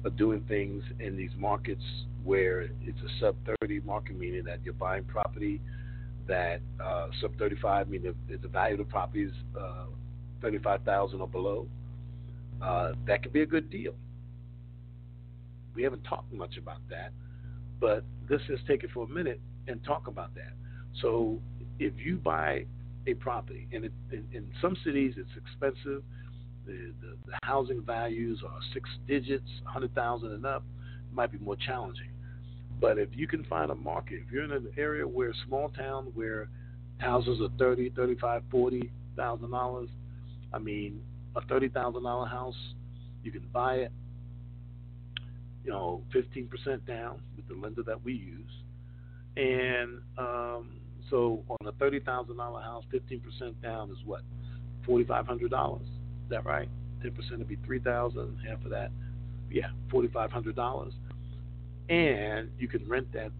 are doing things in these markets where it's a sub 30 market, meaning that you're buying property that uh, sub 35, I mean, if, if the value of the property is uh, 35,000 or below, uh, that could be a good deal. We haven't talked much about that, but let's just take it for a minute and talk about that. So, if you buy a property, and it, in, in, some cities it's expensive, the, the, the housing values are six digits, 100,000 and up, it might be more challenging. But if you can find a market, if you're in an area where small town where houses are thirty, thirty-five, forty thousand dollars, I mean, a thirty thousand dollar house, you can buy it, you know, fifteen percent down with the lender that we use, and um, so on a thirty thousand dollar house, fifteen percent down is what, forty five hundred dollars. Is that right? Ten percent would be three thousand. Half of that, yeah, forty five hundred dollars and you can rent that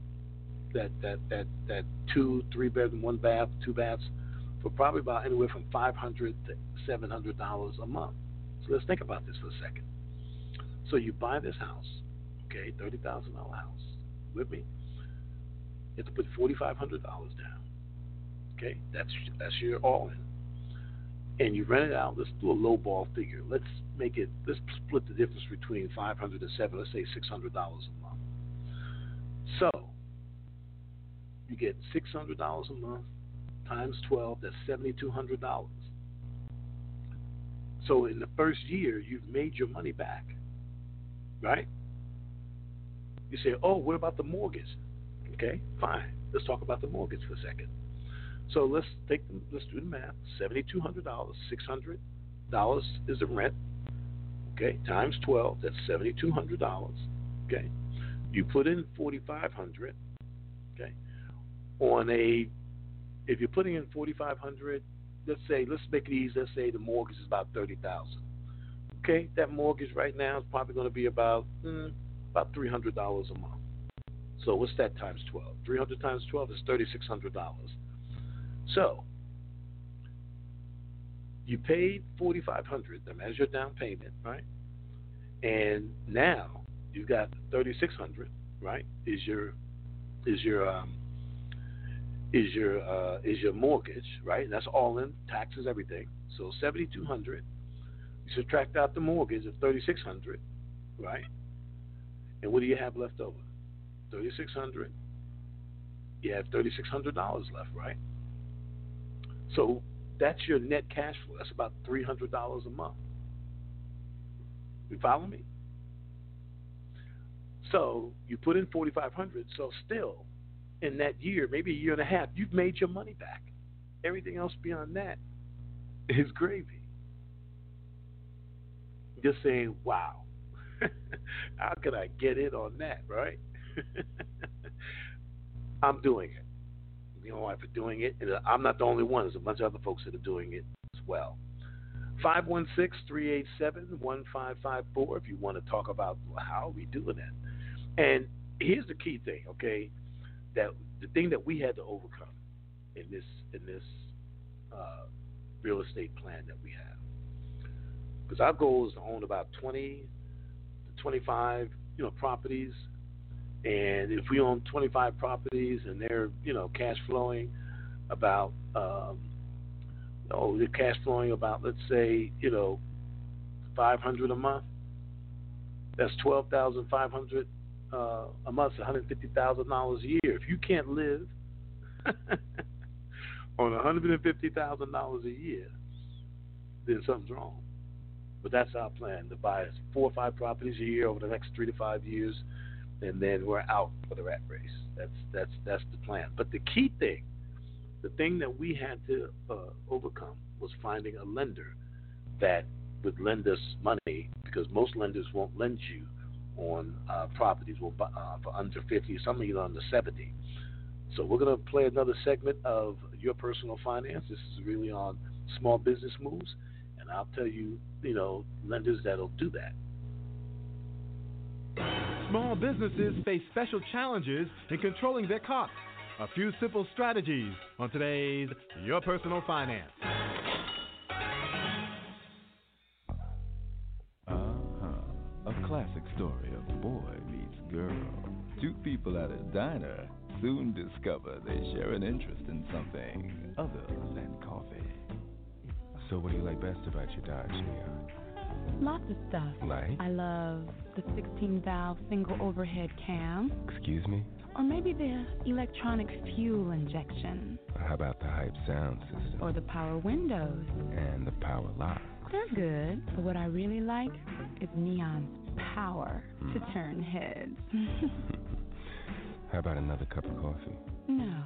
that that that that two, three bedroom, one bath, two baths for probably about anywhere from five hundred to seven hundred dollars a month. So let's think about this for a second. So you buy this house, okay, thirty thousand dollar house. With me, you have to put forty five hundred dollars down. Okay, that's that's your all in, and you rent it out. Let's do a low ball figure. Let's make it. Let's split the difference between five hundred and seven. Let's say six hundred dollars a month. You get six hundred dollars a month times 12, that's $7,200. So in the first year, you've made your money back, right? You say, oh, what about the mortgage? Okay, fine. Let's talk about the mortgage for a second. So let's take the, let's do the math. Seventy-two hundred dollars, six hundred dollars is the rent. Okay, times twelve, that's seventy-two hundred dollars. Okay, you put in forty-five hundred. Okay, on a if you're putting in forty-five hundred, let's say let's make it easy. Let's say the mortgage is about thirty thousand. Okay, that mortgage right now is probably going to be about mm, about three hundred dollars a month. So what's that times twelve? Three hundred times twelve is thirty-six hundred dollars. So you paid forty five hundred as your down payment, right? And now you've got thirty six hundred, right? Is your is your um, is your uh, is your mortgage, right? That's all in taxes, everything. So seventy two hundred. You subtract out the mortgage of thirty six hundred, right? And what do you have left over? Thirty six hundred. You have thirty six hundred dollars left, right? So that's your net cash flow. That's about three hundred dollars a month. You follow me? So you put in forty five hundred. So still, in that year, maybe a year and a half, you've made your money back. Everything else beyond that is gravy. Just saying, wow, [LAUGHS] how could I get in on that, right? [LAUGHS] I'm doing it and my wife are doing it, and I'm not the only one. There's a bunch of other folks that are doing it as well. 516-387-1554 if you want to talk about how we doing that. And here's the key thing, okay? That the thing that we had to overcome in this in this uh, real estate plan that we have, because our goal is to own about 20 to 25, you know, properties and if we own 25 properties and they're, you know, cash flowing about, um, oh, they're cash flowing about, let's say, you know, 500 a month. That's 12,500 uh, a month, $150,000 a year. If you can't live [LAUGHS] on $150,000 a year, then something's wrong. But that's our plan to buy four or five properties a year over the next three to five years and then we're out for the rat race. That's that's that's the plan. But the key thing, the thing that we had to uh, overcome was finding a lender that would lend us money because most lenders won't lend you on uh, properties will, uh, for under 50, some even under 70. So we're going to play another segment of your personal finance. This is really on small business moves, and I'll tell you, you know, lenders that'll do that. Small businesses face special challenges in controlling their costs. A few simple strategies on today's Your Personal Finance. Classic story of boy meets girl. Two people at a diner soon discover they share an interest in something other than coffee. So what do you like best about your Dodge Neon? Lots of stuff. Like? I love the 16 valve single overhead cam. Excuse me? Or maybe the electronic fuel injection. How about the hype sound system? Or the power windows. And the power lock. They're good, but what I really like is Neon's power mm. to hmm. turn heads. [LAUGHS] How about another cup of coffee? No.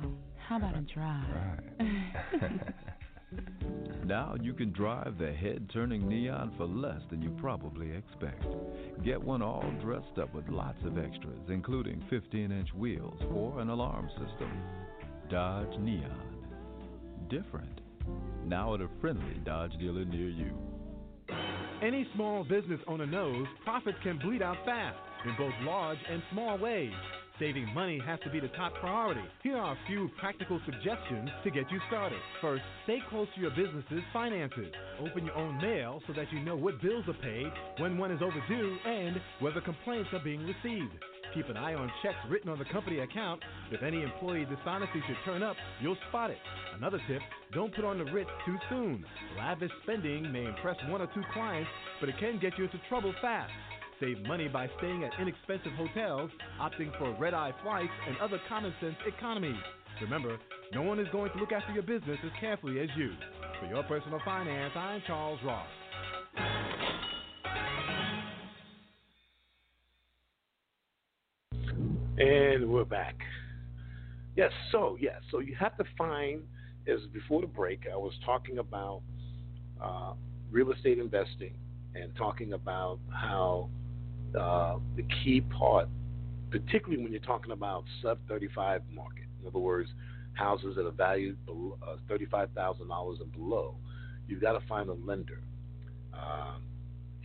How about a drive? Right. [LAUGHS] Now you can drive the head turning neon for less than you probably expect. Get one all dressed up with lots of extras, including 15 inch wheels or an alarm system. Dodge Neon. Different. Now at a friendly Dodge dealer near you. Any small business owner knows profits can bleed out fast in both large and small ways. Saving money has to be the top priority. Here are a few practical suggestions to get you started. First, stay close to your business's finances. Open your own mail so that you know what bills are paid, when one is overdue, and whether complaints are being received. Keep an eye on checks written on the company account. If any employee dishonesty should turn up, you'll spot it. Another tip don't put on the Ritz too soon. Lavish spending may impress one or two clients, but it can get you into trouble fast. Save money by staying at inexpensive hotels, opting for red eye flights, and other common sense economies. Remember, no one is going to look after your business as carefully as you. For your personal finance, I'm Charles Ross. And we're back. Yes, so yes, so you have to find as before the break I was talking about uh, real estate investing and talking about how uh, the key part, particularly when you're talking about sub 35 market, in other words, houses that are valued below, uh, $35,000 and below, you've got to find a lender. Um,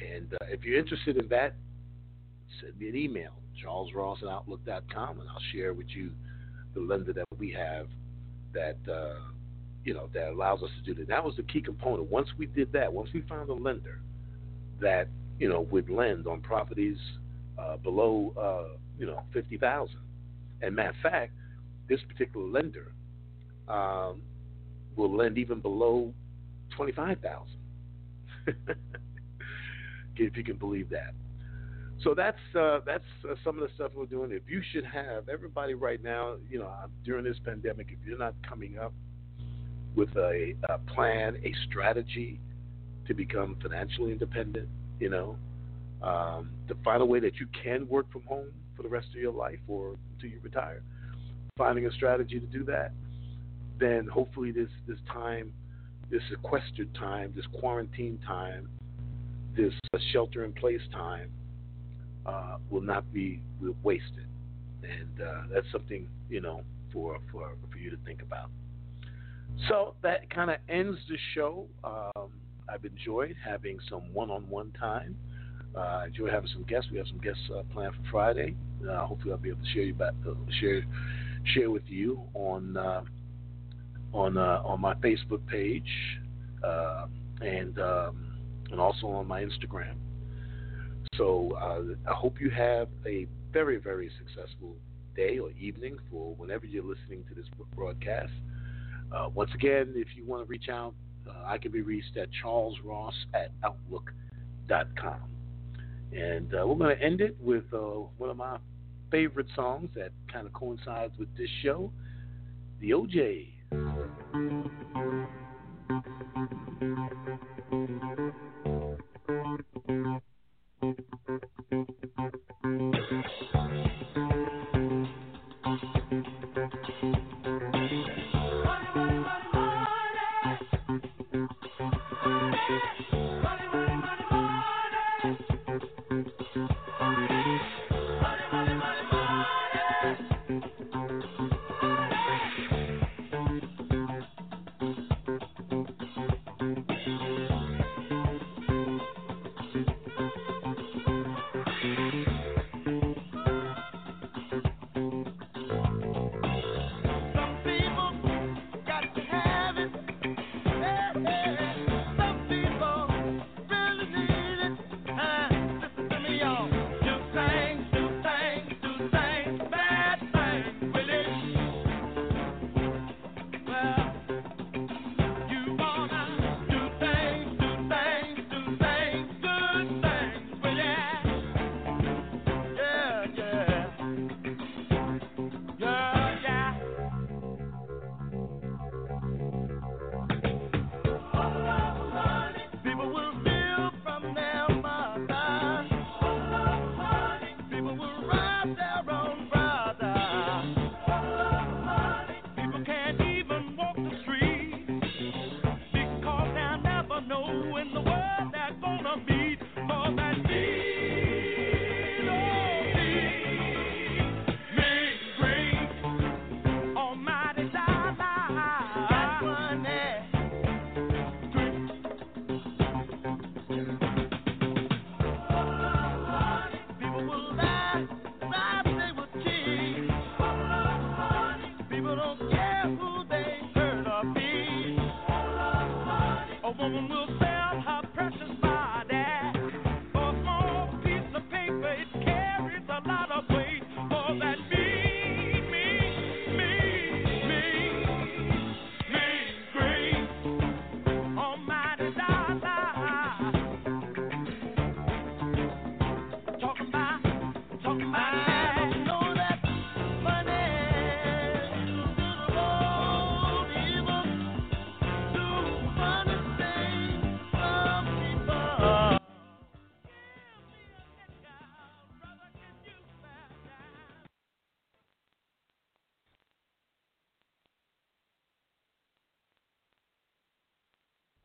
and uh, if you're interested in that, send me an email, charlesross at outlook.com, and I'll share with you the lender that we have that uh, you know that allows us to do that. That was the key component. Once we did that, once we found a lender that you know would lend on properties uh, below uh, you know fifty thousand, and matter of fact, this particular lender um, will lend even below twenty five thousand. [LAUGHS] if you can believe that. So that's uh, that's uh, some of the stuff we're doing. If you should have everybody right now, you know, during this pandemic, if you're not coming up with a, a plan, a strategy to become financially independent, you know, um, to find a way that you can work from home for the rest of your life or until you retire, finding a strategy to do that, then hopefully this this time, this sequestered time, this quarantine time, this shelter in place time uh, will not be wasted, and uh, that's something you know for for for you to think about. So that kind of ends the show. Um, I've enjoyed having some one-on-one time. Uh, I enjoy having some guests. We have some guests uh, planned for Friday. Uh, hopefully, I'll be able to share you back, uh, share share with you on uh, on on my Facebook page and um, and also on my Instagram. So uh, I hope you have a very, very successful day or evening for whenever you're listening to this broadcast. Uh, once again, if you want to reach out, uh, I can be reached at charlesross at outlook.com. And uh, we're going to end it with uh, one of my favorite songs that kind of coincides with this show, The OJ thank you